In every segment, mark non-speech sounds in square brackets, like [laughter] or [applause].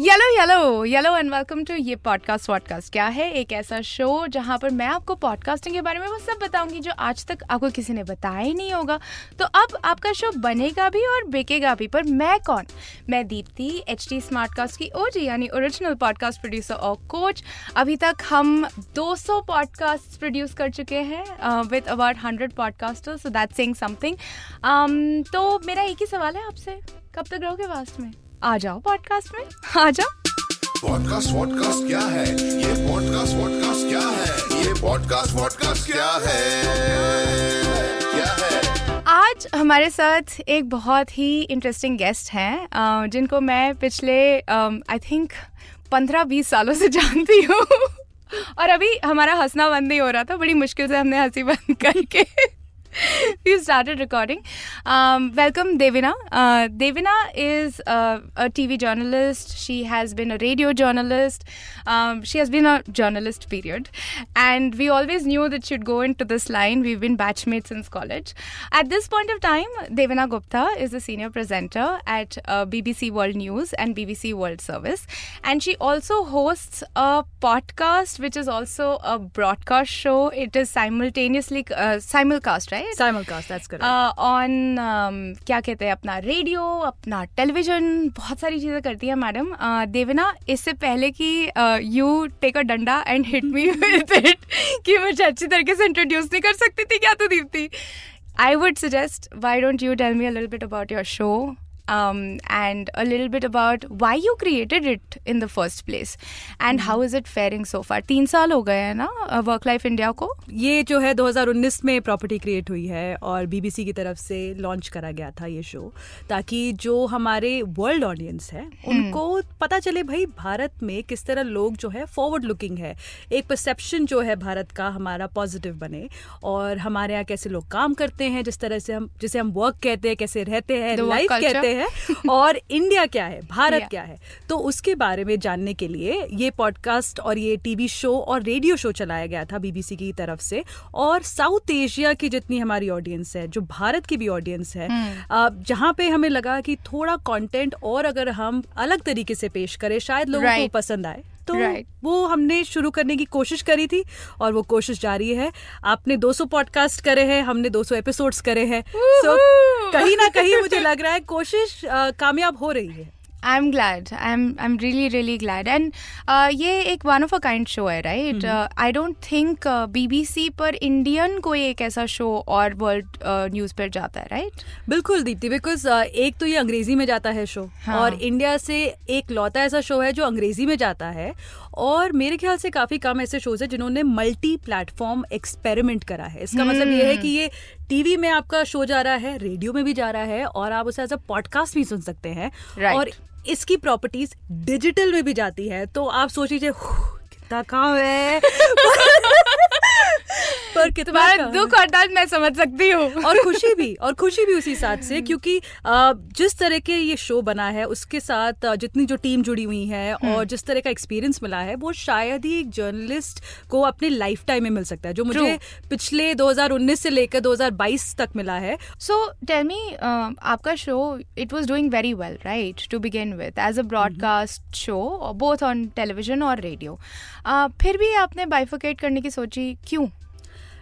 Yellow yellow yellow and welcome to ये podcast vodcast क्या है? एक ऐसा शो जहाँ पर मैं आपको पॉडकास्टिंग के बारे में वो सब बताऊँगी जो आज तक आपको किसी ने बताया ही नहीं होगा। तो अब आपका शो बनेगा भी और बिकेगा भी, पर मैं कौन? मैं दीप्ति एच टी स्मार्टकास्ट की ओजी यानी ओरिजिनल पॉडकास्ट प्रोड्यूसर और कोच अभी तक हम 200 पॉडकास्ट प्रोड्यूस कर चुके हैं with about hundred podcaster so that sing something तो मेरा एक ही सवाल है आपसे। कब तक रहोगे वास्ट में? आ जाओ पॉडकास्ट में। आ जाओ। पॉडकास्ट वॉडकास्ट क्या है? ये पॉडकास्ट वॉडकास्ट क्या है? ये पॉडकास्ट वॉडकास्ट क्या है? क्या है? आज हमारे साथ एक बहुत ही इंटरेस्टिंग गेस्ट हैं जिनको मैं पिछले आई थिंक पंद्रह बीस सालों से जानती हूँ। और अभी हमारा हंसना बंद नहीं हो रहा था बड़ी मुश्किल से हमने हँसी बंद करके [laughs] we started recording. Um, welcome, Devina. Uh, Devina is uh, a TV journalist. She has been a radio journalist. Um, she has been a journalist, period. And we always knew that she'd go into this line. We've been batchmates since college. At this point of time, Devina Gupta is a senior presenter at uh, BBC World News and BBC World Service. And she also hosts a podcast, which is also a broadcast show. It is simultaneously uh, simulcast, right? Simulcast, that's correct. On क्या कहते हैं अपना radio अपना television बहुत सारी चीज़ें करती है मैडम। देवना इससे पहले कि you take a danda and hit me with it कि मुझे अच्छी तरीके से इंट्रोड्यूस नहीं कर सकती थी क्या तो Deepti? I would suggest why don't you tell me a little bit about your show um, and a little bit about why you created it in the first place. And how is it faring so far? तीन साल हो गए हैं ना work life India को? ये जो है 2019 में प्रॉपर्टी क्रिएट हुई है और बीबीसी की तरफ़ से लॉन्च करा गया था ये शो ताकि जो हमारे वर्ल्ड ऑडियंस है उनको पता चले भाई भारत में किस तरह लोग जो है फॉरवर्ड लुकिंग है। एक परसेप्शन जो है भारत का हमारा पॉजिटिव बने और हमारे यहाँ कैसे लोग काम करते हैं जिस तरह से हम जिसे हम वर्क कहते हैं कैसे रहते हैं लाइफ कहते हैं और इंडिया क्या है? भारत Yeah. क्या है? तो उसके बारे में जानने के लिए ये पॉडकास्ट और ये टीवी शो और रेडियो शो चलाया गया था बीबीसी की तरफ़ से। और साउथ एशिया की जितनी हमारी ऑडियंस है जो भारत की भी ऑडियंस है जहाँ जहाँ पे हमें लगा कि थोड़ा कंटेंट और अगर हम अलग तरीके से पेश करें शायद लोगों Right. को पसंद आए। तो Right. वो हमने शुरू करने की कोशिश करी थी और वो कोशिश जारी है। आपने 200 पॉडकास्ट करे हैं हमने 200 एपिसोड्स करे हैं। सो so, कहीं ना कहीं मुझे लग रहा है कोशिश कामयाब हो रही है। I am glad I am I am really really glad and ये एक one of a kind show है right I don't think BBC पर इंडियन कोई एक ऐसा शो और वर्ल्ड न्यूज़ पर जाता है राइट बिल्कुल दीप्ति बिकॉज़ एक तो ये अंग्रेज़ी में जाता है शो हाँ। और इंडिया से एक लौता ऐसा शो है जो अंग्रेज़ी में जाता है और मेरे ख्याल से काफ़ी कम ऐसे शोज़ है जिन्होंने मल्टी प्लेटफॉर्म एक्सपेरिमेंट करा है। इसका मतलब ये है कि ये टीवी में आपका शो जा रहा है रेडियो में भी जा रहा है और आप उसे एज अ पॉडकास्ट भी सुन सकते हैं। Right. और इसकी प्रॉपर्टीज़ डिजिटल में भी जाती है तो आप सोच लीजिए "हुँ, कितना काम है। [laughs] [laughs] [laughs] [laughs] पर कितना दुख और दर्द मैं समझ सकती हूँ। और खुशी भी और खुशी भी उसी साथ से क्योंकि जिस तरह के ये शो बना है उसके साथ जितनी जो टीम जुड़ी हुई है और जिस तरह का एक्सपीरियंस मिला है वो शायद ही एक जर्नलिस्ट को अपने लाइफ टाइम में मिल सकता है जो मुझे. पिछले 2019 से लेकर 2022 तक मिला है। सो टेल मी आपका show it was doing very well right to begin with as a broadcast show both on television और रेडियो फिर भी आपने बाइफिकेट करने की सोची क्यों?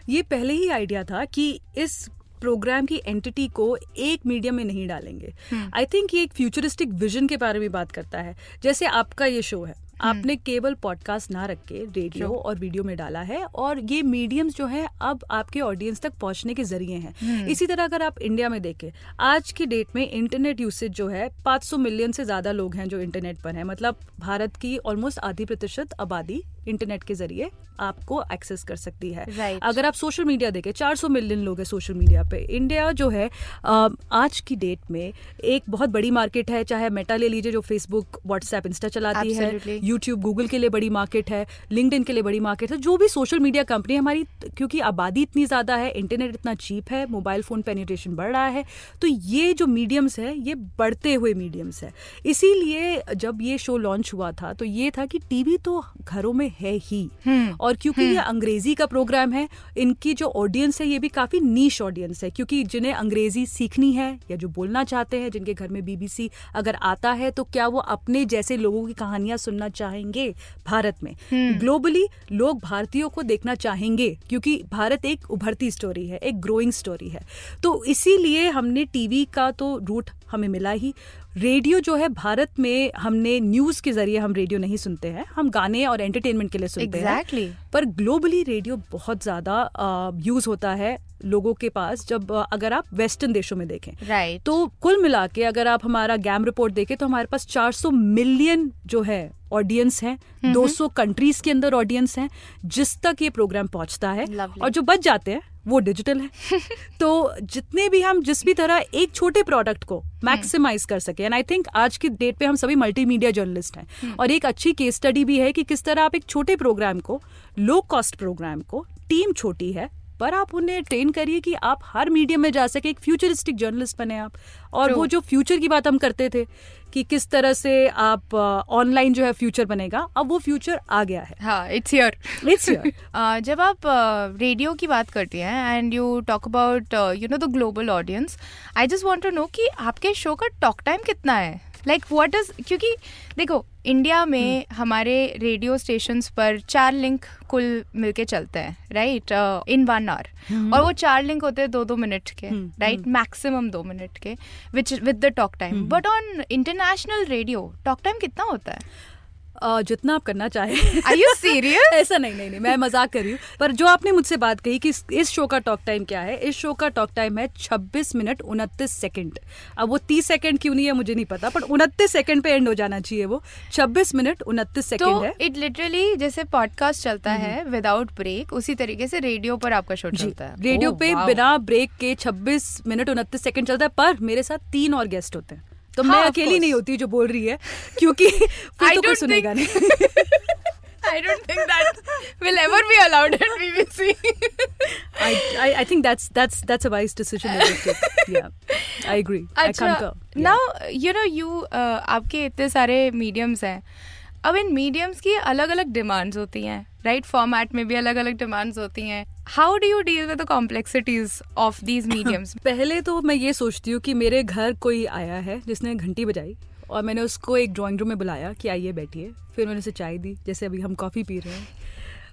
ये पहले ही आइडिया था कि इस प्रोग्राम की एंटिटी को एक मीडियम में नहीं डालेंगे। आई थिंक ये एक फ्यूचरिस्टिक विजन के बारे में बात करता है। जैसे आपका ये शो है। आपने केवल पॉडकास्ट ना रख के रेडियो और वीडियो में डाला है और ये मीडियम्स जो है अब आपके ऑडियंस तक पहुँचने के ज़रिए हैं। इसी तरह अगर आप इंडिया में देखें आज की डेट में इंटरनेट यूसेज जो है 500 मिलियन से ज़्यादा लोग हैं जो इंटरनेट पर हैं। मतलब भारत की ऑलमोस्ट आधी प्रतिशत आबादी इंटरनेट के ज़रिए आपको एक्सेस कर सकती है Right. अगर आप सोशल मीडिया देखें 400 मिलियन लोग हैं सोशल मीडिया पे इंडिया जो है आज की डेट में एक बहुत बड़ी मार्केट है चाहे मेटा ले लीजिए जो फेसबुक व्हाट्सएप इंस्टा चलाती Absolutely. है यूट्यूब गूगल के लिए बड़ी मार्केट है लिंक्डइन के लिए बड़ी मार्केट है जो भी सोशल मीडिया कंपनी हमारी क्योंकि आबादी इतनी ज़्यादा है इंटरनेट इतना चीप है मोबाइल फ़ोन पेनिट्रेशन बढ़ रहा है तो ये जो मीडियम्स है ये बढ़ते हुए मीडियम्स है इसीलिए जब ये शो लॉन्च हुआ था तो ये था कि टीवी तो घरों में है ही। और क्योंकि ये अंग्रेज़ी का प्रोग्राम है इनकी जो ऑडियंस है ये भी काफ़ी नीश ऑडियंस है क्योंकि जिन्हें अंग्रेज़ी सीखनी है या जो बोलना चाहते हैं जिनके घर में बीबीसी अगर आता है तो क्या वो अपने जैसे लोगों की कहानियाँ सुनना चाहेंगे भारत में? ग्लोबली लोग भारतीयों को देखना चाहेंगे क्योंकि भारत एक उभरती स्टोरी है एक ग्रोइंग स्टोरी है। तो इसीलिए हमने टीवी का तो रूट हमें मिला ही रेडियो जो है भारत में हमने न्यूज़ के ज़रिए हम रेडियो नहीं सुनते हैं हम गाने और एंटरटेनमेंट के लिए सुनते Exactly. हैं पर ग्लोबली रेडियो बहुत ज़्यादा यूज़ होता है लोगों के पास जब अगर आप वेस्टर्न देशों में देखें राइट तो कुल मिला के अगर आप हमारा गैम रिपोर्ट देखें तो हमारे पास 400 मिलियन जो है ऑडियंस है mm-hmm. 200 कंट्रीज़ के अंदर ऑडियंस है जिस तक ये प्रोग्राम पहुँचता है Lovely. और जो बच जाते हैं वो डिजिटल है। [laughs] तो जितने भी हम जिस भी तरह एक छोटे प्रोडक्ट को मैक्सिमाइज कर सके एंड आई थिंक आज की डेट पे हम सभी मल्टीमीडिया जर्नलिस्ट हैं। और एक अच्छी केस स्टडी भी है कि किस तरह आप एक छोटे प्रोग्राम को लो कॉस्ट प्रोग्राम को टीम छोटी है पर आप उन्हें ट्रेन करिए कि आप हर मीडियम में जा सके एक फ्यूचरिस्टिक जर्नलिस्ट बने आप। और True. वो जो फ्यूचर की बात हम करते थे कि किस तरह से आप ऑनलाइन जो है फ्यूचर बनेगा अब वो फ्यूचर आ गया है। हाँ इट्स हियर इट्स Uh, जब आप रेडियो uh, की बात करते हैं and you talk about you know the global audience I just want to know कि आपके शो का टॉक टाइम कितना है? लाइक व्हाट इज़ क्योंकि देखो इंडिया में हमारे रेडियो स्टेशन पर चार लिंक कुल मिलके चलते हैं राइट इन वन आवर और वो चार लिंक होते हैं दो दो मिनट के हम्म, राइट मैक्सिमम दो मिनट के which with the talk time but on international radio talk time कितना होता है? जितना आप करना चाहें। आर यू सीरियस ऐसा नहीं नहीं नहीं मैं मज़ाक कर रही हूँ। पर जो आपने मुझसे बात कही कि इस, शो का टॉक टाइम क्या है इस शो का टॉक टाइम है 26 मिनट उनतीस सेकंड अब वो 30 सेकंड क्यों नहीं है मुझे नहीं पता पर उनतीस सेकंड पे एंड हो जाना चाहिए वो। 26 मिनट उनतीस सेकंड तो है। इट लिटरली जैसे पॉडकास्ट चलता है विदाउट ब्रेक उसी तरीके से रेडियो पर आपका शो चलता है। रेडियो Oh, पे बिना ब्रेक के 26 मिनट उनतीस सेकंड चलता है पर मेरे साथ तीन और गेस्ट होते हैं। तो हाँ, मैं अकेली नहीं होती जो बोल रही है क्योंकि फिर तो कोई सुनेगा नहीं I don't think that will ever be allowed at BBC. I, I I think that's that's that's a wise decision. Yeah, I agree. Achha, I can't concur. Yeah. Now you know you uh, आपके इतने सारे mediums हैं अब इन mediums की अलग अलग demands होती हैं राइट फॉर्मेट में भी अलग अलग डिमांड्स होती हैं। How do you deal with the complexities of these mediums पहले तो मैं ये सोचती हूँ कि मेरे घर कोई आया है जिसने घंटी बजाई और मैंने उसको एक ड्राइंग रूम में बुलाया कि आइए बैठिए। फिर मैंने उसे चाय दी, जैसे अभी हम कॉफ़ी पी रहे हैं।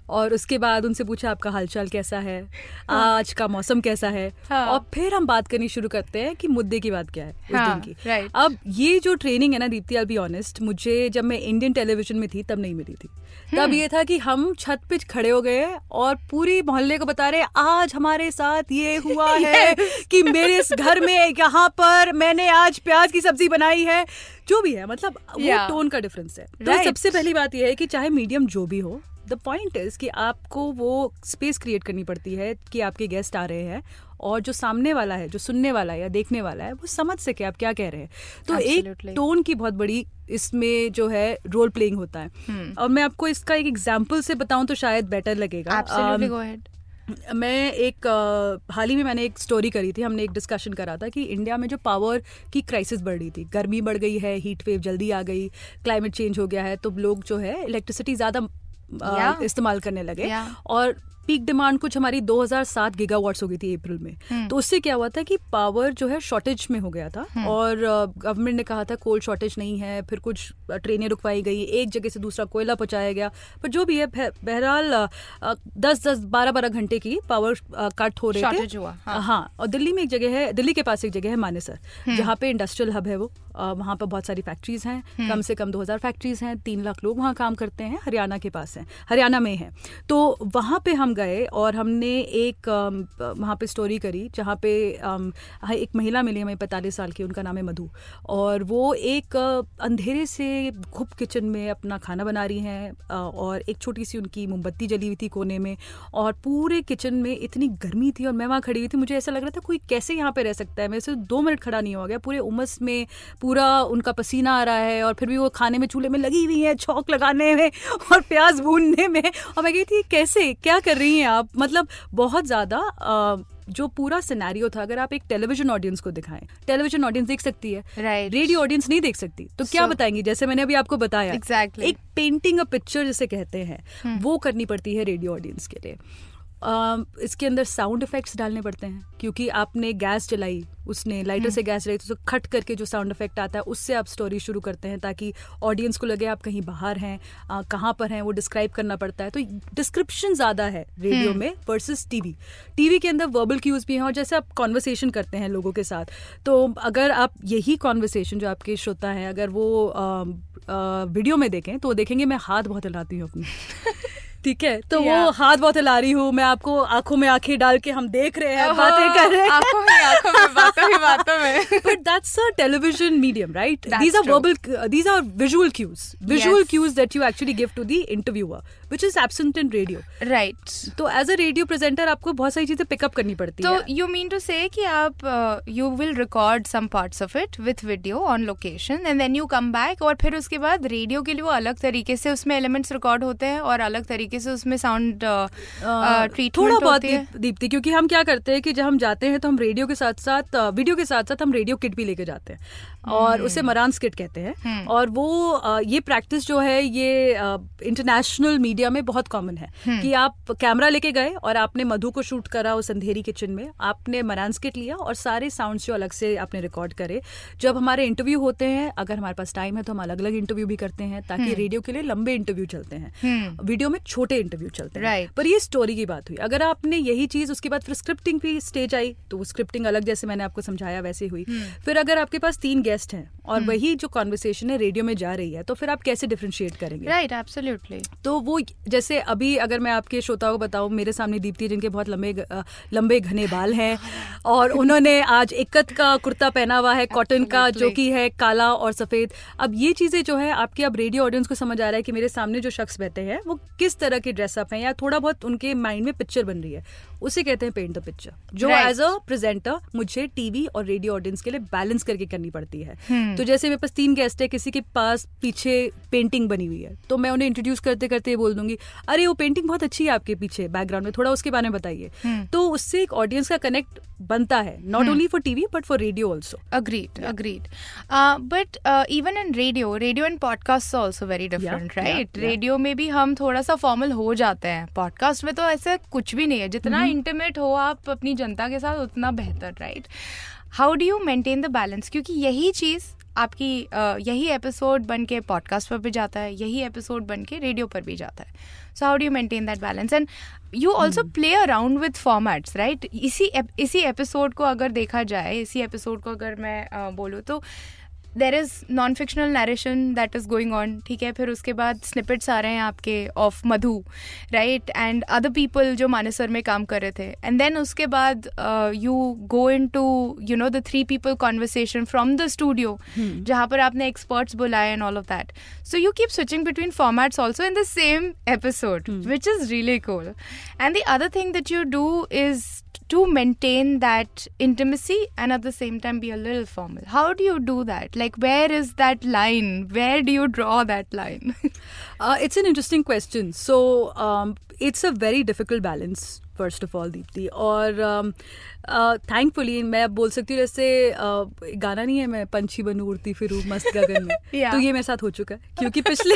और उसके बाद उनसे पूछा आपका हालचाल कैसा है? आज का मौसम कैसा है? हाँ। और फिर हम बात करनी शुरू करते हैं कि मुद्दे की बात क्या है उस हाँ, दिन की। right. अब ये जो ट्रेनिंग है ना दीप्ति आई बी ऑनेस्ट मुझे जब मैं इंडियन टेलीविज़न में थी तब नहीं मिली थी। तब ये था कि हम छत पे खड़े हो गए और पूरी मोहल्ले को बता रहे आज हमारे साथ ये हुआ [laughs] है कि मेरे इस घर में यहाँ पर मैंने आज प्याज की सब्ज़ी बनाई है। जो भी है मतलब वो टोन का डिफरेंस है। तो सबसे पहली बात यह है कि चाहे मीडियम जो भी हो द पॉइंट इज़ कि आपको वो स्पेस क्रिएट करनी पड़ती है कि आपके गेस्ट आ रहे हैं और जो सामने वाला है जो सुनने वाला है या देखने वाला है वो समझ सके आप क्या कह रहे हैं तो Absolutely. एक टोन की बहुत बड़ी इसमें जो है रोल प्लेइंग होता है हम्म। और मैं आपको इसका एक एग्ज़ाम्पल से बताऊँ तो शायद बेटर लगेगा Um, मैं एक अ, हाल ही में मैंने एक स्टोरी करी थी हमने एक डिस्कशन करा था कि इंडिया में जो पावर की क्राइसिस बढ़ रही थी गर्मी बढ़ गई है हीट वेव जल्दी आ गई क्लाइमेट चेंज हो गया है तो लोग जो है इलेक्ट्रिसिटी ज़्यादा Yeah. इस्तेमाल करने लगे Yeah. और पीक डिमांड कुछ हमारी 2007 गीगावाट्स हो गई थी अप्रैल में। हम्म। तो उससे क्या हुआ था कि पावर जो है शॉर्टेज में हो गया था और गवर्नमेंट ने कहा था कोल शॉर्टेज नहीं है फिर कुछ ट्रेनें रुकवाई गई एक जगह से दूसरा कोयला पहुँचाया गया। पर जो भी है बहरहाल दस दस बारह बारह घंटे की पावर कट हो रहे थे। हुआ, हाँ। हाँ और दिल्ली में एक जगह है दिल्ली के पास एक जगह है मानेसर जहाँ पे इंडस्ट्रियल हब है वो। वहाँ पर बहुत सारी फैक्ट्रीज हैं कम से कम 2000 फैक्ट्रीज हैं तीन लाख लोग वहाँ काम करते हैं हरियाणा के पास हैं हरियाणा में है। तो वहाँ पे हम गए और हमने एक वहाँ पे स्टोरी करी जहाँ पे हाँ, एक महिला मिली हमें पैंतालीस साल की उनका नाम है मधु। और वो एक अंधेरे से घुप किचन में अपना खाना बना रही हैं और एक छोटी सी उनकी मोमबत्ती जली हुई थी कोने में और पूरे किचन में इतनी गर्मी थी और मैं वहाँ खड़ी हुई थी मुझे ऐसा लग रहा था कोई कैसे यहाँ पे रह सकता है। मेरे से दो मिनट खड़ा नहीं हो गया पूरे उमस में पूरा उनका पसीना आ रहा है और फिर भी वो खाने में चूल्हे में लगी हुई है छौक लगाने में और प्याज भूनने में। और मैं कही थी कैसे? क्या कर रही हैं आप मतलब बहुत ज़्यादा जो पूरा सिनेरियो था अगर आप एक टेलीविज़न ऑडियंस को दिखाएँ टेलीविज़न ऑडियंस देख सकती है Right. रेडियो ऑडियंस नहीं देख सकती तो क्या So- बताएँगी जैसे मैंने अभी आपको बताया Exactly. एक पेंटिंग अ पिक्चर जिसे कहते हैं hmm. वो करनी पड़ती है रेडियो ऑडियंस के लिए इसके अंदर साउंड इफेक्ट्स डालने पड़ते हैं क्योंकि आपने गैस जलाई उसने लाइटर से गैस जलाई तो उसको खट करके जो साउंड इफ़ेक्ट आता है उससे आप स्टोरी शुरू करते हैं ताकि ऑडियंस को लगे आप कहीं बाहर हैं कहाँ पर हैं वो डिस्क्राइब करना पड़ता है। तो डिस्क्रिप्शन ज़्यादा है रेडियो में वर्सेस टीवी टीवी के अंदर वर्बल क्यूज भी हैं और जैसे आप कॉन्वर्सेशन करते हैं लोगों के साथ तो अगर आप यही कॉन्वर्सेशन जो आपके श्रोता है अगर वो वीडियो में देखें तो देखेंगे मैं हाथ बहुत हिलाती हूँ अपनी। [laughs] ठीक है? तो वो हाथ बहुत हिला रही हूँ मैं आपको आँखों में आँखें डाल के हम देख रहे हैं बातें कर रहे हैं। आँखों में आँखों में बातों ही बातों में। [laughs] But that's a television medium right? That's these are true. verbal uh, these are visual cues visual Yes. cues that you actually give to the interviewer which is absent in radio. Right तो as a radio presenter आपको बहुत सारी चीज़ें pickup करनी पड़ती तो है। You mean to से कि आप you will record some parts of it with video on location and then you come back और फिर उसके बाद रेडियो के लिए वो अलग तरीके से उसमें एलिमेंट्स रिकॉर्ड होते हैं और अलग तरीके से उसमें साउंड ट्रीटमेंट थोड़ा बहुत होती दीप्ति क्योंकि हम क्या करते हैं कि जब हम जाते हैं तो हम रेडियो के साथ साथ वीडियो के साथ साथ हम रेडियो किट भी लेके जाते हैं। और उसे मरान्स किट कहते हैं। और वो ये प्रैक्टिस जो है ये इंटरनेशनल मीडिया में बहुत कॉमन है कि आप कैमरा लेके गए और आपने मधु को शूट करा उस अंधेरी किचन में आपने मरान्स किट लिया और सारे साउंड्स जो अलग से आपने रिकॉर्ड करे। जब हमारे इंटरव्यू होते हैं अगर हमारे पास टाइम है तो हम अलग अलग इंटरव्यू भी करते हैं ताकि रेडियो के लिए लंबे इंटरव्यू चलते हैं। वीडियो में छोटे इंटरव्यू चलते हैं Right. पर ये स्टोरी की बात हुई अगर आपने यही चीज़ उसके बाद फिर स्क्रिप्टिंग भी स्टेज आई तो वो स्क्रिप्टिंग अलग जैसे मैंने आपको समझाया वैसे हुई hmm. फिर अगर आपके पास तीन गेस्ट हैं और hmm. वही जो कॉन्वर्सेशन है रेडियो में जा रही है तो फिर आप कैसे डिफ्रेंशिएट करेंगे? राइट right, एब्सोल्युटली तो वो जैसे अभी अगर मैं आपके श्रोताओं को बताऊँ मेरे सामने दीप्ति जिनके बहुत लंबे लंबे घने बाल हैं [laughs] और उन्होंने आज इक्कत का कुर्ता पहना हुआ है कॉटन का जो. कि है काला और सफ़ेद। अब ये चीज़ें जो है आपके अब रेडियो ऑडियंस को समझ आ रहा है कि मेरे सामने जो शख्स बैठे हैं वो किस तरह के ड्रेसअप हैं या थोड़ा बहुत उनके माइंड में पिक्चर बन रही है। उसे कहते हैं पेंट द पिक्चर जो एज अ प्रेजेंटर मुझे टीवी और रेडियो ऑडियंस के लिए बैलेंस करके करनी पड़ती है। तो जैसे मेरे पास तीन गेस्ट है किसी के पास पीछे पेंटिंग बनी हुई है तो मैं उन्हें इंट्रोड्यूस करते करते ये बोल दूँगी अरे वो पेंटिंग बहुत अच्छी है आपके पीछे बैकग्राउंड में थोड़ा उसके बारे में बताइए। तो उससे एक ऑडियंस का कनेक्ट बनता है not only for TV but for radio also even in radio, radio and podcasts are also very different, yeah, right? yeah. Radio में भी हम थोड़ा सा फॉर्मल हो जाते हैं। पॉडकास्ट में तो ऐसा कुछ भी नहीं है जितना इंटीमेट हो आप अपनी जनता के साथ उतना बेहतर right how do you maintain the balance क्योंकि यही चीज़ आपकी यही एपिसोड बन के पॉडकास्ट पर भी जाता है यही एपिसोड बन के रेडियो पर भी जाता है। So how do you maintain that balance and you also play around with formats right इसी इसी एपिसोड को अगर देखा जाए इसी एपिसोड को अगर मैं बोलूँ तो there is non fictional narration that is going on ठीक है? फिर उसके बाद स्निपेट्स आ रहे हैं आपके of Madhu right and other people जो मानेसर में काम कर रहे थे. एंड देन उसके बाद you go in to you know the three people conversation from the studio जहाँ पर आपने एक्सपर्ट्स बुलाए and all of that so you keep switching between formats also in the same episode which is really cool. And the other thing that you do is to maintain that intimacy and at the same time be a little formal how do you do that like where is that line where do you draw that line Uh, it's an interesting question. So um, it's a very difficult balance. First of all Deepti और thankfully मैं अब बोल सकती हूँ जैसे uh, गाना नहीं है मैं पंछी बनू उड़ती फिरू मस्त गगन में. तो ये मेरे साथ हो चुका है क्योंकि पिछले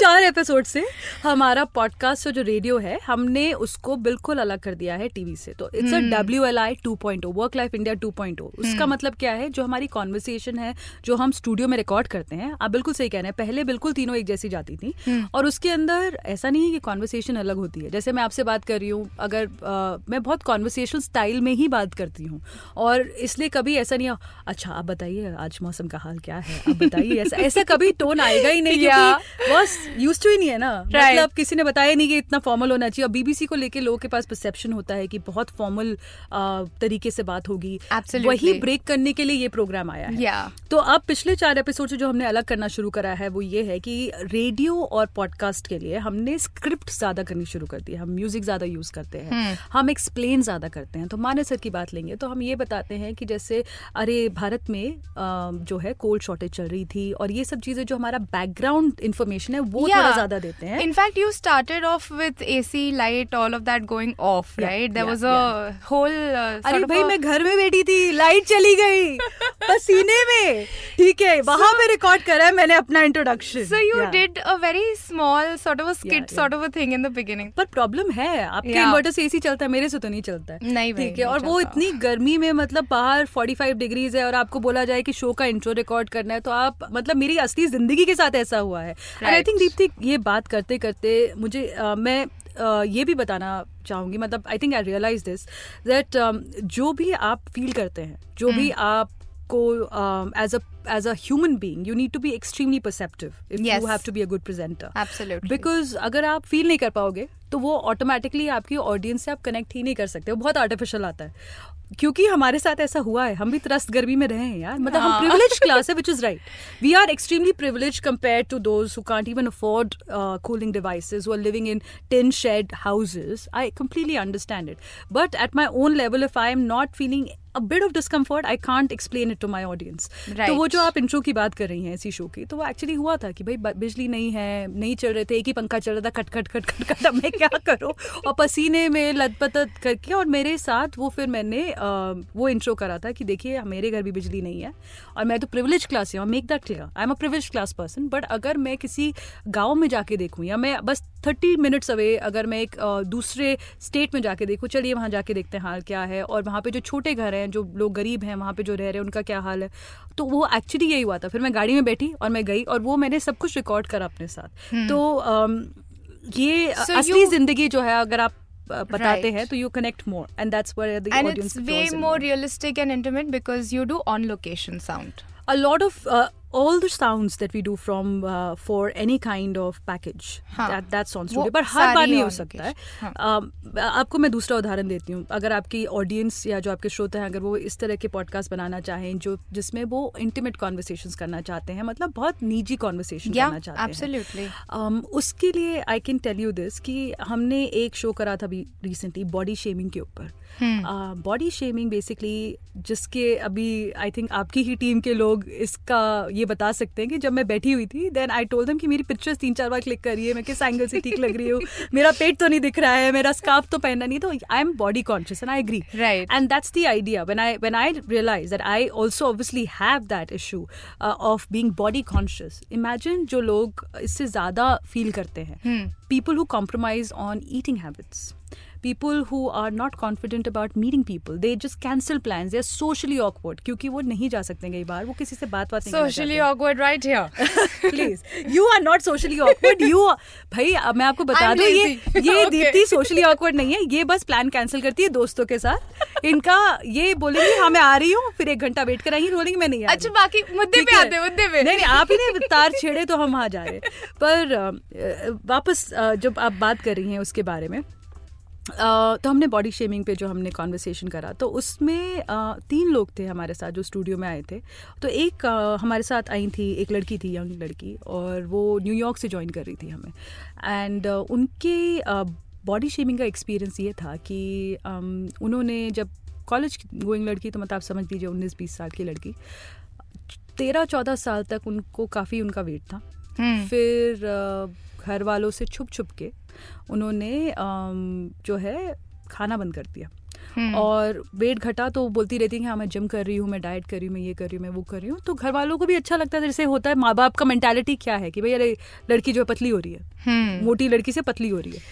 चार एपिसोड से हमारा पॉडकास्ट जो रेडियो है हमने उसको बिल्कुल अलग कर दिया है टीवी से। तो it's a W L I two point work life India two point उसका मतलब क्या है जो हमारी कॉन्वर्सेशन है जो हम स्टूडियो में रिकॉर्ड करते हैं आप बिल्कुल सही कह रहे हैं पहले बिल्कुल तीनों एक जैसी जाती थी। और उसके अंदर ऐसा नहीं है कि कॉन्वर्सेशन अलग होती है। जैसे मैं आपसे बात कर रही हूँ अगर अ, मैं बहुत कॉन्वर्सेशन स्टाइल में ही बात करती हूँ और इसलिए कभी ऐसा नहीं अच्छा आप बताइए आज मौसम का हाल क्या है? आप बताइए। ऐसा ऐसा कभी टोन आएगा ही नहीं [laughs] बस यूज़ टू ही नहीं है ना। Right. मतलब किसी ने बताया नहीं कि इतना फॉर्मल होना चाहिए। और बीबीसी को लेके लोगों के पास परसेप्शन होता है कि बहुत फॉर्मल तरीके से बात होगी। Absolutely. वही ब्रेक करने के लिए ये प्रोग्राम आया है। Yeah. तो अब पिछले चार एपिसोड से जो हमने अलग करना शुरू करा है वो ये है कि रेडियो और पॉडकास्ट के लिए हमने स्क्रिप्ट ज़्यादा करनी शुरू कर दी है। हम म्यूज़िक ज़्यादा यूज़ करते हैं। हम एक्सप्लेन ज़्यादा करते हैं। तो माने सर की बात लेंगे। तो हम ये बताते हैं कि जैसे अरे भारत में जो है कोल्ड शॉर्टेज चल रही थी और ये सब चीज़ें जो हमारा बैकग्राउंड इन्फॉर्मेशन है वो थोड़ा ज़्यादा देते हैं In fact, you started off with AC, light, all of that going off, Yeah, right? There yeah, was a whole uh, अरे भाई मैं घर में बैठी थी लाइट चली गई [laughs] पसीने में ठीक है वहाँ पे रिकॉर्ड करा है मैंने अपना introduction So you did a very small sort of a skit, Yeah, yeah. sort of a thing in the beginning. पर प्रॉब्लम है आपके Yeah. इन्वर्टर से एसी चलता है मेरे से तो नहीं चलता है नहीं ठीक है और वो इतनी गर्मी में मतलब बाहर 45 डिग्रीज है और आपको बोला जाए कि शो का इंट्रो रिकॉर्ड करना है तो आप मतलब मेरी असली ज़िंदगी के साथ ऐसा हुआ है आई Right. थिंक दीप्ति ये बात करते करते मुझे आ, मैं आ, ये भी बताना चाहूँगी मतलब I think I realise this that जो भी आप फील करते हैं जो भी Hmm. आपको as a as a human being you need to be extremely perceptive if Yes. You have to be a good presenter Absolutely. Because अगर आप फील नहीं कर पाओगे तो वो ऑटोमेटिकली आपकी ऑडियंस से आप कनेक्ट ही नहीं कर सकते वो बहुत आर्टिफिशियल आता है क्योंकि हमारे साथ ऐसा हुआ है हम भी त्रस्त गर्मी में रहे हैं यार मतलब हम हाँ। प्रिविलेज क्लास [laughs] है which is right we are extremely privilege compare to those who can't even afford cooling devices who are living in tin shed houses I completely understand it but at my own level if i am not feeling a bit of discomfort i can't explain it to my audience तो वो Right. जो आप intro की बात कर रही हैं इसी शो की तो वो एक्चुअली हुआ था कि भाई बिजली नहीं है, नहीं चल रहे थे, एक ही पंखा चल रहा था खट खट खट खट खट अब मैं क्या करूँ? और पसीने में लदपत करके और मेरे साथ वो फिर मैंने वो इंट्रो करा था कि देखिए मेरे घर भी बिजली नहीं है और मैं तो प्रिविलेज क्लास हूँ make that clear I am a privilege class person but अगर मैं किसी गाँव में जाके देखूँ या मैं बस थर्टी मिनट्स अवे अगर मैं एक दूसरे स्टेट में जाके देखूँ, चलिए वहाँ जाके देखते हैं हाल क्या है और वहाँ पे जो छोटे घर हैं, जो लोग गरीब हैं, वहाँ पे जो रह रहे हैं, उनका क्या हाल है? तो वो एक्चुअली यही हुआ था। फिर मैं गाड़ी में बैठी और मैं गई और वो मैंने सब कुछ रिकॉर्ड करा अपने साथ। तो अम, ये So असली ज़िंदगी जो है अगर आप बताते हैं तो you connect more and that's where the audience it's way more. realistic and intimate because you do on location sound. a lot of uh, all the sounds that we do from uh, for any kind of package हाँ. that that's on वो studio पर हर बार नहीं हो सकता है हाँ. आपको मैं दूसरा उदाहरण देती हूँ अगर आपकी ऑडियंस या जो आपके श्रोता हैं अगर वो इस तरह के पॉडकास्ट बनाना चाहें जो जिसमें वो इंटीमेट कॉन्वर्सेशंस करना चाहते हैं मतलब बहुत निजी कॉन्वर्सेशन Yeah, करना चाहते हैं absolutely. um, उसके लिए I can tell you this कि हमने एक शो करा था अभी रिसेंटली बॉडी शेमिंग के ऊपर बॉडी शेमिंग बेसिकली जिसके अभी आई थिंक आपकी ही टीम के लोग इसका ये बता सकते हैं कि जब मैं बैठी हुई थी देन आई टोल दम कि मेरी पिक्चर्स तीन चार बार क्लिक कर रही है मैं किस एंगल से ठीक लग रही हूँ मेरा पेट तो नहीं दिख रहा है मेरा स्काफ तो पहनना नहीं तो I am body conscious and I agree right and that's the idea when I when I realise that I also obviously have that issue of being body conscious imagine जो लोग इससे ज़्यादा फील करते हैं. People who compromise on eating habits people who are not confident about meeting people they just cancel plans they're socially awkward क्योंकि वो नहीं जा सकते कई बार वो किसी से बात बात चाहते। awkward right here. Please you are not socially awkward you भाई मैं आपको बता दूँ ये [laughs] ये. दीप्ति सोशली ऑकवर्ड नहीं है ये बस प्लान कैंसिल करती है दोस्तों के साथ इनका ये बोलेंगी हाँ मैं आ रही हूँ फिर एक घंटा वेट कराएँगी बोलेंगी मैं नहीं आ अच्छा बाकी मुद्दे पे आते मुद्दे पे नहीं नहीं आप ही ने तार छेड़े तो हम वहाँ जा रहे हैं पर वापस जब आप बात कर रही हैं उसके बारे में तो हमने बॉडी शेमिंग पे जो हमने कॉन्वर्सेशन करा तो उसमें तीन लोग थे हमारे साथ जो स्टूडियो में आए थे। तो एक हमारे साथ आई थी एक लड़की थी यंग लड़की और वो न्यूयॉर्क से ज्वाइन कर रही थी हमें। एंड उनके बॉडी शेमिंग का एक्सपीरियंस ये था कि उन्होंने जब कॉलेज गोइंग लड़की तो मतलब आप समझ लीजिए उन्नीस बीस साल की लड़की तेरह चौदह साल तक उनको काफ़ी उनका वेट था। हम्म। फिर घर वालों से छुप छुप के उन्होंने जो है खाना बंद कर दिया। हम्म। और वेट घटा तो बोलती रहती है कि हाँ मैं जिम कर रही हूँ मैं डाइट कर रही हूँ मैं ये कर रही हूँ मैं वो कर रही हूँ। तो घर वालों को भी अच्छा लगता है जैसे होता है माँ बाप का मेंटालिटी क्या है कि भाई अरे लड़की जो है पतली हो रही है। हम्म। मोटी लड़की से पतली हो रही है।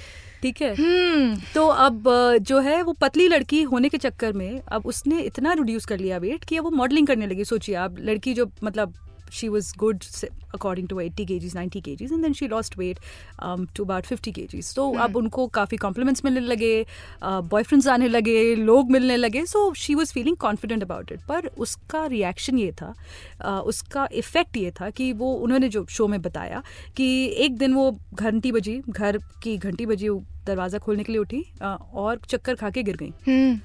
ठीक है? हम्म। तो अब जो है वो पतली लड़की होने के चक्कर में अब उसने इतना रिड्यूस कर लिया वेट कि अब वो मॉडलिंग करने लगी। सोचिए आप लड़की जो मतलब she was good according to 80 kgs 90 kgs and then she lost weight um, to about 50 kgs. तो अब उनको काफ़ी कॉम्प्लीमेंट्स मिलने लगे बॉयफ्रेंड्स आने लगे लोग मिलने लगे so she was feeling confident about it पर उसका रिएक्शन ये था uh, उसका इफ़ेक्ट ये था कि वो उन्होंने जो शो में बताया कि एक दिन वो घंटी बजी घर की घंटी बजी दरवाज़ा खोलने के लिए उठी और चक्कर खा के गिर गई। हम्म।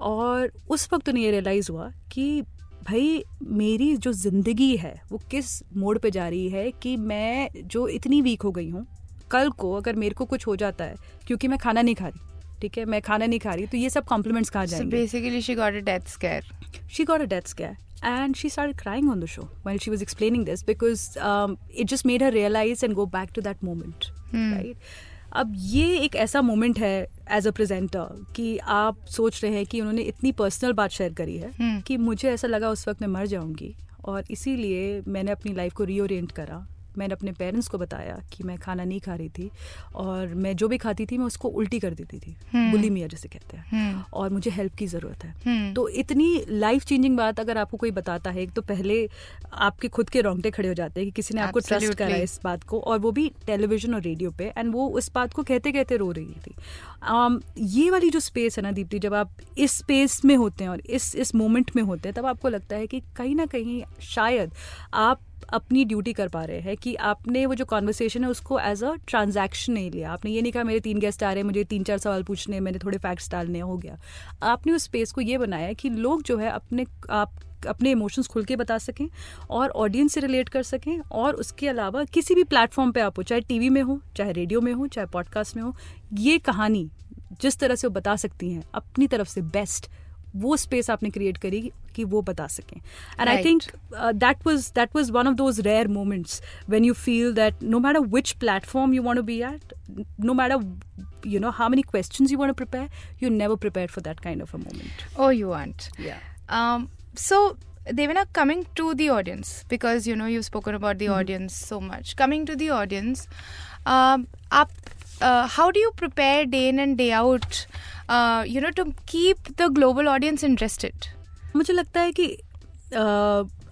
और उस वक्त उन्हें ये रियलाइज़ हुआ कि भाई मेरी जो ज़िंदगी है वो किस मोड़ पे जा रही है कि मैं जो इतनी वीक हो गई हूँ कल को अगर मेरे को कुछ हो जाता है क्योंकि मैं खाना नहीं खा रही ठीक है? मैं खाना नहीं खा रही तो ये सब कॉम्प्लीमेंट्स कहा जाएँगे? Basically she got a death scare she got a death scare and she start crying on the show well she was explaining this because it just made her realise and go back to that moment right अब ये एक ऐसा moment है as a presenter कि आप सोच रहे हैं कि उन्होंने इतनी पर्सनल बात शेयर करी है हम्म। कि मुझे ऐसा लगा उस वक्त मैं मर जाऊँगी और इसीलिए मैंने अपनी लाइफ को रीओरिएंट करा मैंने अपने पेरेंट्स को बताया कि मैं खाना नहीं खा रही थी और मैं जो भी खाती थी मैं उसको उल्टी कर देती थी। हम्म। बुलिमिया जिसे कहते हैं। हम्म। और मुझे हेल्प की ज़रूरत है। हम्म। तो इतनी लाइफ चेंजिंग बात अगर आपको कोई बताता है तो पहले आपके खुद के रोंगटे खड़े हो जाते हैं कि किसी ने आपको ट्रस्ट. करा इस बात को और वो भी टेलीविज़न और रेडियो पे एंड वो उस बात को कहते कहते रो रही थी। um, ये वाली जो स्पेस है ना दीप्ति जब आप इस स्पेस में होते हैं और इस इस मोमेंट में होते हैं तब आपको लगता है कि कहीं ना कहीं शायद आप अपनी ड्यूटी कर पा रहे हैं कि आपने वो जो कॉन्वर्सेशन है उसको एज अ ट्रांजैक्शन नहीं लिया। आपने ये नहीं कहा, मेरे तीन गेस्ट आ रहे हैं, मुझे तीन चार सवाल पूछने मैंने थोड़े फैक्ट्स डालने हो गया। आपने उस स्पेस को ये बनाया कि लोग जो है अपने, आप अपने इमोशंस खुल के बता सकें और ऑडियंस से रिलेट कर सकें और उसके अलावा किसी भी प्लेटफॉर्म पे आप हो, चाहे टीवी में हो, चाहे रेडियो में हो, चाहे पॉडकास्ट में हो, ये कहानी जिस तरह से वो बता सकती हैं, अपनी तरफ़ से बेस्ट वो स्पेस आपने क्रिएट करी कि वो बता सकें and I. Think that was that was one of those rare moments when you feel that no matter to be at no matter you know how many questions you want to prepare you're never prepared for that kind of a moment Oh, you aren't. yeah Um, so Devina, coming to the audience because you know you've spoken about the audience so much. Coming to the audience, um, up, uh, how do you prepare day in and day out? Uh, you know, to keep the global audience interested. मुझे लगता है कि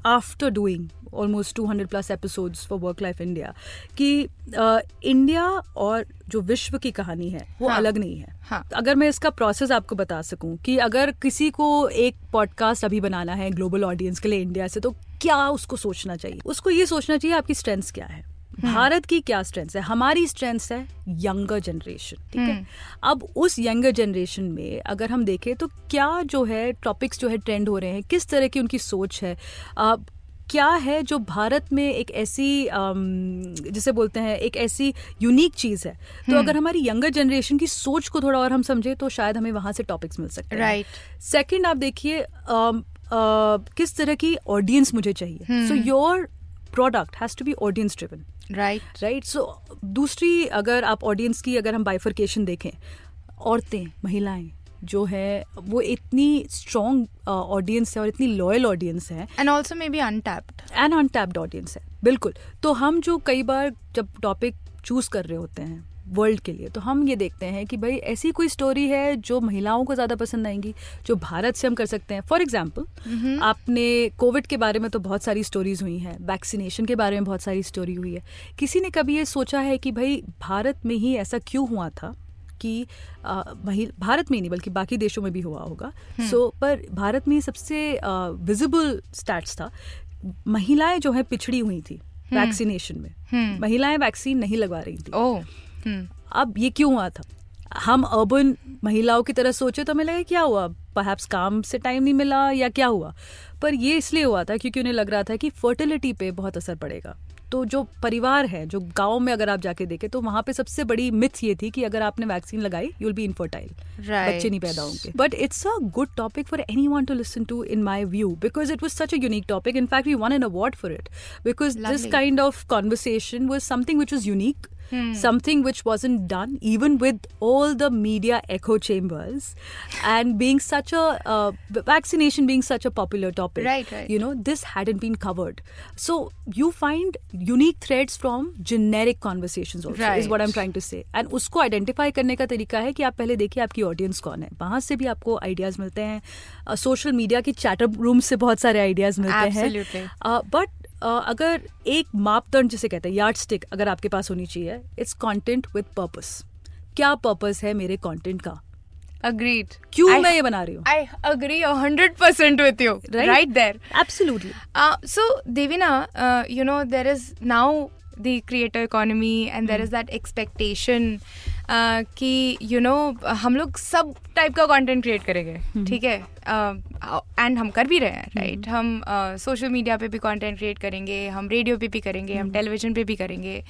after doing almost 200 plus episodes for work life India कि India और जो विश्व की कहानी है वो हाँ. अलग नहीं है हाँ. अगर मैं इसका प्रोसेस आपको बता सकूँ कि अगर किसी को एक पॉडकास्ट अभी बनाना है ग्लोबल ऑडियंस के लिए इंडिया से तो क्या उसको सोचना चाहिए उसको ये सोचना चाहिए आपकी स्ट्रेंथ्स क्या है भारत की क्या स्ट्रेंथ्स है? हमारी स्ट्रेंथ्स है यंगर जनरेशन ठीक है? अब उस यंगर जनरेशन में अगर हम देखें तो क्या जो है टॉपिक्स जो है ट्रेंड हो रहे हैं किस तरह की उनकी सोच है? अ, क्या है जो भारत में एक ऐसी जिसे बोलते हैं एक ऐसी यूनिक चीज़ है? तो अगर हमारी यंगर जनरेशन की सोच को थोड़ा और हम समझे तो शायद हमें वहाँ से टॉपिक्स मिल सकते हैं। राइट सेकंड आप देखिए किस तरह की ऑडियंस मुझे चाहिए? So your product has to be audience driven Right. Right so दूसरी अगर आप ऑडियंस की अगर हम बाइफरकेशन देखें औरतें महिलाएँ जो है वो इतनी स्ट्रॉन्ग ऑडियंस uh, है और इतनी लॉयल ऑडियंस है। And also maybe untapped and untapped audience है। बिल्कुल। तो हम जो कई बार जब टॉपिक चूज़ कर रहे होते हैं वर्ल्ड के लिए। तो हम ये देखते हैं कि भाई ऐसी कोई स्टोरी है जो महिलाओं को ज़्यादा पसंद आएँगी जो भारत से हम कर सकते हैं। फॉर एग्ज़ाम्पल आपने कोविड के बारे में तो बहुत सारी स्टोरीज हुई हैं वैक्सीनेशन के बारे में बहुत सारी स्टोरी हुई है। किसी ने कभी ये सोचा है कि भाई भारत में ही ऐसा क्यों हुआ था कि भारत में ही नहीं बल्कि बाकी देशों में भी हुआ होगा। सो पर भारत में सबसे विजिबल स्टैट्स था महिलाएँ जो है पिछड़ी हुई थी वैक्सीनेशन में। हम्म। महिलाएँ वैक्सीन नहीं लगवा रही थी. अब ये क्यों हुआ था? हम अर्बन महिलाओं की तरह सोचे तो हमें लगा क्या हुआ? परहैप्स काम से टाइम नहीं मिला या क्या हुआ? पर ये इसलिए हुआ था क्योंकि उन्हें लग रहा था कि फर्टिलिटी पे बहुत असर पड़ेगा। तो जो परिवार है जो गाँव में अगर आप जाके देखें तो वहाँ पे सबसे बड़ी मिथ ये थी कि अगर आपने वैक्सीन लगाई यूल बी इनफर्टाइल. बच्चे नहीं पैदा होंगे। But it's a good topic for anyone to listen to in my view because it was such a unique topic in fact we won an award for it because this kind of conversation conversation was something which was unique something which wasn't done even with all the media echo chambers and being such a uh, vaccination being such a popular topic Right, right. you know this hadn't been covered so you find unique threads from generic conversations also right. is what i'm trying to say and उसको identify करने का तरीका है कि आप पहले देखिए आपकी ऑडियंस कौन है वहाँ से भी आपको आइडियाज़ मिलते हैं सोशल मीडिया की चैटर रूम से बहुत सारे आइडियाज़ मिलते Absolutely. हैं बट अगर एक मापदंड जिसे कहते हैं यार्ड स्टिक अगर आपके पास होनी चाहिए इट्स कॉन्टेंट विद पर्पज क्या पर्पज है मेरे कॉन्टेंट का? अग्रीड क्यों मैं ये बना रही हूँ? I agree hundred percent with you right there absolutely so Devina you know there is now creator creator economy and there is that expectation कि यू नो हम लोग सब टाइप का कंटेंट क्रिएट करेंगे ठीक है? एंड हम कर भी रहे हैं राइट हम सोशल मीडिया पे भी कंटेंट क्रिएट करेंगे हम रेडियो पे भी करेंगे हम टेलीविज़न पे भी करेंगे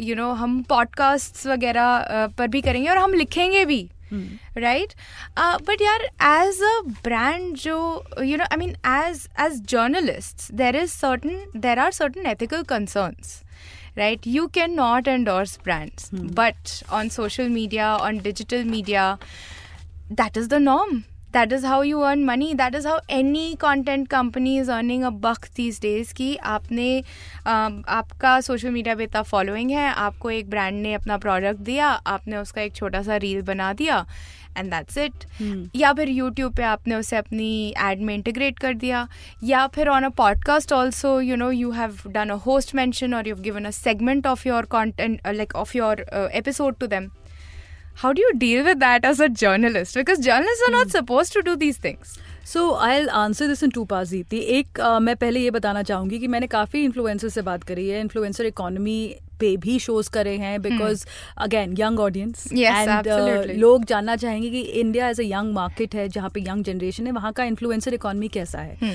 यू नो हम पॉडकास्ट वगैरह पर भी करेंगे और हम लिखेंगे भी राइट बट यार एज अ ब्रांड जो you know I mean as as journalist there is certain there are certain ethical concerns right you cannot endorse brands hmm. but on social media on digital media that is the norm that is how you earn money that is how any content company is earning a buck these days कि आपने um, आपका social media पे इतना following है आपको एक brand ने अपना प्रोडक्ट दिया आपने उसका एक छोटा सा रील बना दिया एंड दैट्स इट या फिर यूट्यूब पे आपने उसे अपनी एड में इंटीग्रेट कर दिया या फिर on a podcast also you know you have done a host mention और you given a segment of your content like of your episode to them how do you deal with that as a journalist? Because journalists are not supposed to do these things. So I answer this in two part जीती एक uh, मैं पहले ये बताना चाहूँगी कि मैंने काफ़ी इन्फ्लुएंसर से बात करी है इन्फ्लुएंसर इकोनॉमी पे भी शोज़ करे हैं because again young audience and लोग जानना चाहेंगे कि India as a young market है जहाँ पे यंग जनरेशन है वहाँ का इन्फ्लुएंसर इकोनॉमी कैसा है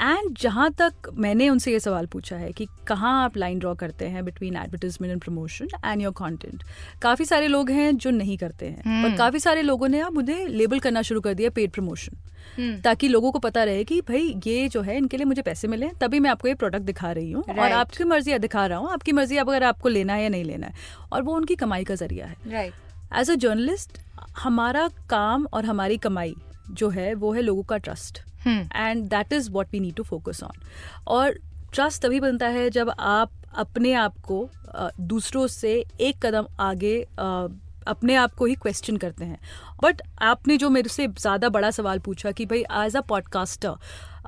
एंड जहाँ तक मैंने उनसे ये सवाल पूछा है कि कहाँ आप लाइन ड्रॉ करते हैं between advertisement and promotion and your content काफ़ी सारे लोग हैं जो नहीं करते हैं। पर काफ़ी सारे लोगों ने अब उन्हें लेबल करना शुरू कर दिया पेड प्रमोशन ताकि लोगों को पता रहे कि भाई ये जो है इनके लिए मुझे पैसे मिले तभी मैं आपको ये प्रोडक्ट दिखा रही हूँ। और आपकी मर्ज़ी दिखा रहा हूँ। आपकी मर्ज़ी अब अगर आपको लेना है या नहीं लेना है। और वो उनकी कमाई का ज़रिया है। एज अ जर्नलिस्ट हमारा काम और हमारी कमाई जो है वो है लोगों का trust and that is what we need to focus on और ट्रस्ट तभी बनता है जब आप अपने आप को दूसरों से एक कदम आगे अपने आप को ही क्वेश्चन करते हैं। बट आपने जो मेरे से ज़्यादा बड़ा सवाल पूछा कि भाई एज अ पॉडकास्टर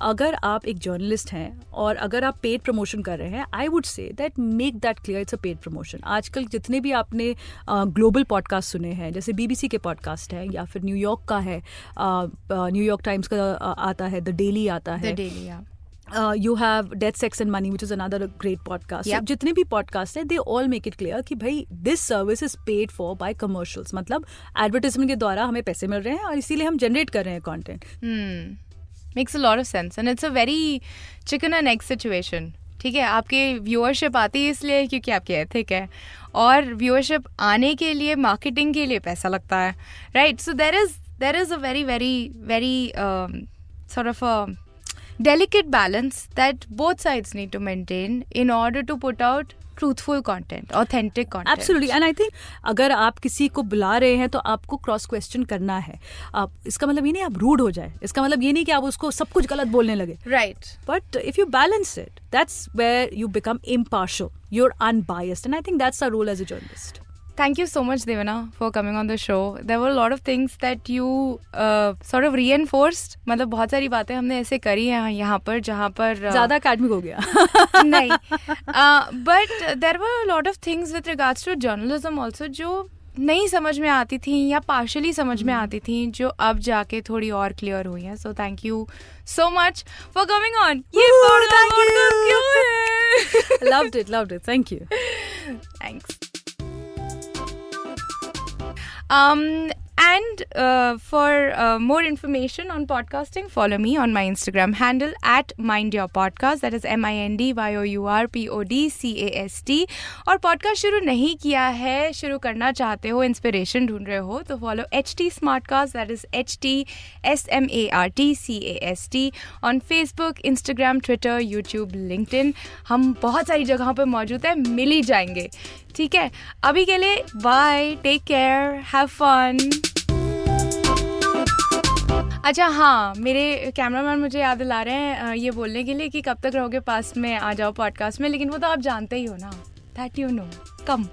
अगर आप एक जर्नलिस्ट हैं और अगर आप पेड प्रमोशन कर रहे हैं I would say that make that clear it's a paid promotion आजकल जितने भी आपने ग्लोबल पॉडकास्ट सुने हैं, जैसे बीबीसी के पॉडकास्ट हैं या फिर न्यूयॉर्क का है न्यूयॉर्क टाइम्स का आता है द डेली आता है। You have death sex and money which is another great podcast. जितने भी पॉडकास्ट हैं they all make it clear कि भाई this service is paid for by commercials मतलब एडवर्टाइजमेंट के द्वारा हमें पैसे मिल रहे हैं और इसीलिए हम जनरेट कर रहे हैं hmm. makes a lot of sense. And it's a very chicken and egg situation. ठीक है? आपके व्यूअरशिप आती है इसलिए क्योंकि आपकी एथिक है. और व्यूअरशिप आने के लिए मार्केटिंग के लिए पैसा लगता है. Right so there is there is a very very very sort of a delicate balance that both sides need to maintain in order to put out truthful content authentic content absolutely and I think अगर आप किसी को बुला रहे हैं तो आपको cross question करना है आप इसका मतलब ये नहीं आप रूड हो जाए इसका मतलब ये नहीं कि आप उसको सब कुछ गलत बोलने लगे right But if you balance it, that's where you become impartial. You're unbiased. And I think that's our role as a journalist. Thank you so much, Devana, for coming on the show. There were a lot of things that you uh, sort of reinforced. मतलब बहुत सारी बातें हमने ऐसे करी हैं यहाँ पर जहाँ पर uh, ज़्यादा academic हो गया। नहीं। But there were lot of things with regards to journalism also जो नहीं समझ में आती थी या पार्शली समझ में आती थी जो अब जाके थोड़ी और क्लियर हुई हैं। So thank you so much for coming on ये Woo, इट thank podcast you. क्यों है? Um, and uh, for uh, more information on podcasting, follow me on my Instagram handle at Mind Your Podcast. That is M I N D Y O U R P O D C A S T. और podcast शुरू नहीं किया है शुरू करना चाहते हो inspiration ढूंढ रहे हो तो follow H T smart cast that is H T S M A R T C A S T on Facebook Instagram Twitter YouTube LinkedIn हम बहुत सारी जगहों पे मौजूद है मिल ही जाएँगे ठीक है? अभी के लिए bye take care have fun अच्छा हाँ मेरे कैमरामैन मुझे याद दिला रहे हैं ये बोलने के लिए कि कब तक रहोगे पास में आ जाओ पॉडकास्ट में, लेकिन वो तो आप जानते ही हो ना। That you know come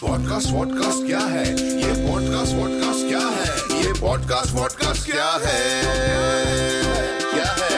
podcast vodcast क्या है? ये पॉडकास्ट वॉडकास्ट क्या है? ये पॉडकास्ट वॉडकास्ट क्या है? क्या है?